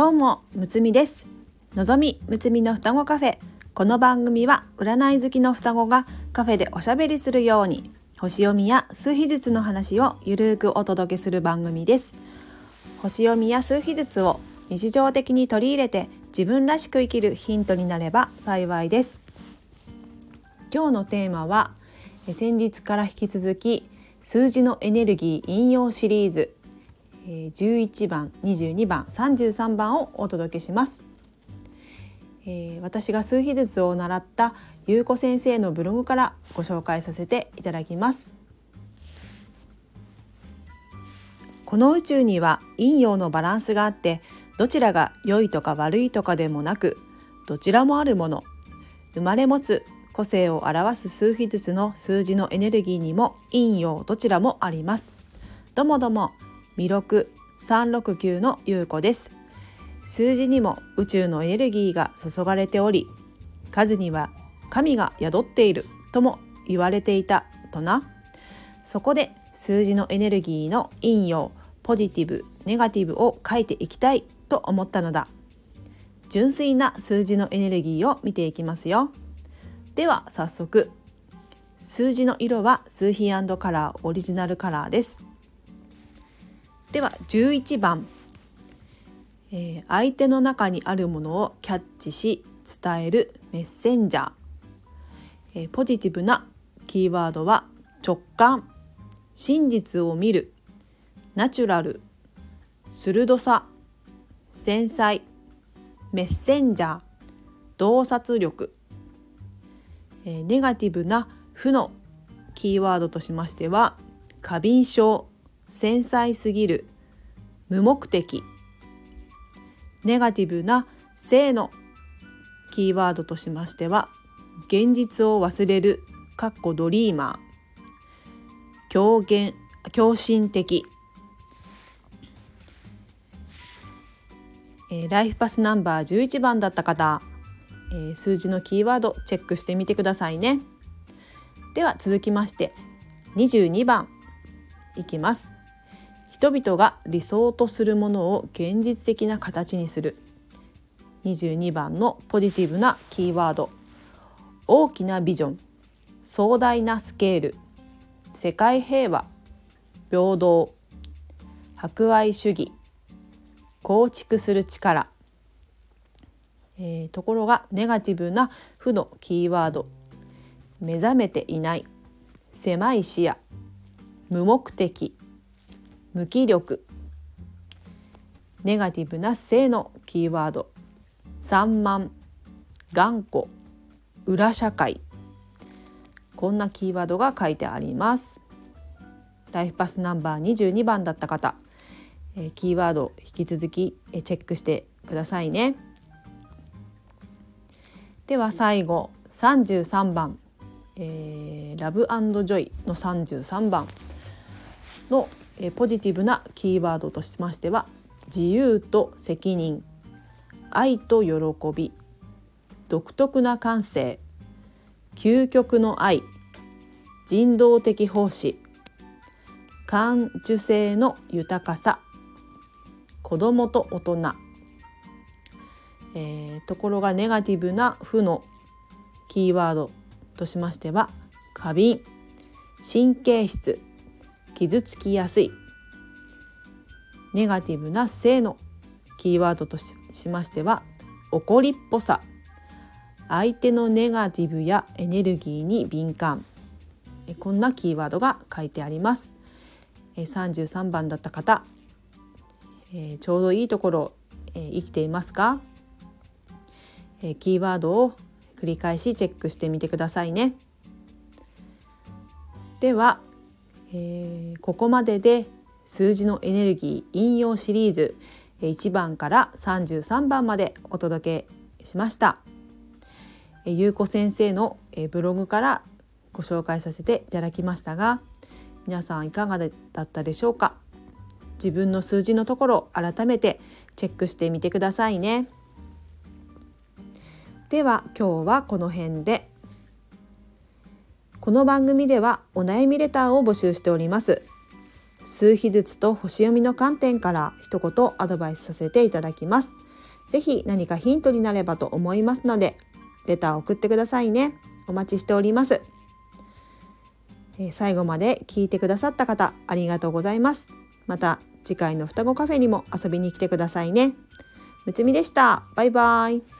どうもむつみです。のぞみむつみの双子カフェ。この番組は占い好きの双子がカフェでおしゃべりするように星読みや数秘術の話をゆるーくお届けする番組です。星読みや数秘術を日常的に取り入れて自分らしく生きるヒントになれば幸いです。今日のテーマは先日から引き続き数字のエネルギー引用シリーズ。11番22番33番をお届けします、えー、私が数秘術を習った優子先生のブログからご紹介させていただきます。この宇宙には陰陽のバランスがあってどちらが良いとか悪いとかでもなくどちらもあるもの生まれ持つ個性を表す数秘術の数字のエネルギーにも陰陽どちらもあります。どもども魅力369の優子です。数字にも宇宙のエネルギーが注がれており数には神が宿っているとも言われていたとな。そこで数字のエネルギーの陰陽ポジティブネガティブを書いていきたいと思ったのだ。純粋な数字のエネルギーを見ていきますよ。では早速数字の色は数比カラーオリジナルカラーです。では11番、えー、相手の中にあるものをキャッチし伝えるメッセンジャー、えー、ポジティブなキーワードは直感。真実を見る。ナチュラル。鋭さ。繊細。メッセンジャー。洞察力、えー、ネガティブな負のキーワードとしましては過敏症。繊細すぎる。無目的。ネガティブな性のキーワードとしましては現実を忘れる。かっこドリーマー。狂言狂信的、えー、ライフパスナンバー11番だった方、えー、数字のキーワードチェックしてみてくださいね。では続きまして22番。いきます。人々が理想とするものを現実的な形にする。22番のポジティブなキーワード。大きなビジョン。壮大なスケール。世界平和。平等。博愛主義。構築する力、えー、ところがネガティブな負のキーワード。目覚めていない。狭い視野。無目的。無気力。ネガティブな性のキーワード。散漫頑固。裏社会。こんなキーワードが書いてあります。ライフパスナンバー22番だった方、え、キーワード引き続き、え、チェックしてくださいね。では最後。33番、えー、ラブジョイの33番のえポジティブなキーワードとしましては自由と責任愛と喜び独特な感性究極の愛人道的奉仕感受性の豊かさ子供と大人、えー、ところがネガティブな負のキーワードとしましては過敏神経質傷つきやすい。ネガティブな性のキーワードとしましては怒りっぽさ。相手のネガティブやエネルギーに敏感。こんなキーワードが書いてあります。33番だった方。ちょうどいいところ生きていますか？キーワードを繰り返しチェックしてみてくださいね。ではえー、ここまでで数字のエネルギー引用シリーズ1番から33番までお届けしました。ゆうこ先生のブログからご紹介させていただきましたが皆さんいかがだったでしょうか？自分の数字のところ改めてチェックしてみてくださいね。では今日はこの辺で。この番組ではお悩みレターを募集しております。数秘術と星読みの観点から一言アドバイスさせていただきます。ぜひ何かヒントになればと思いますのでレターを送ってくださいね。お待ちしております。最後まで聞いてくださった方ありがとうございます。また次回の双子カフェにも遊びに来てくださいね。むつみでした。バイバイ。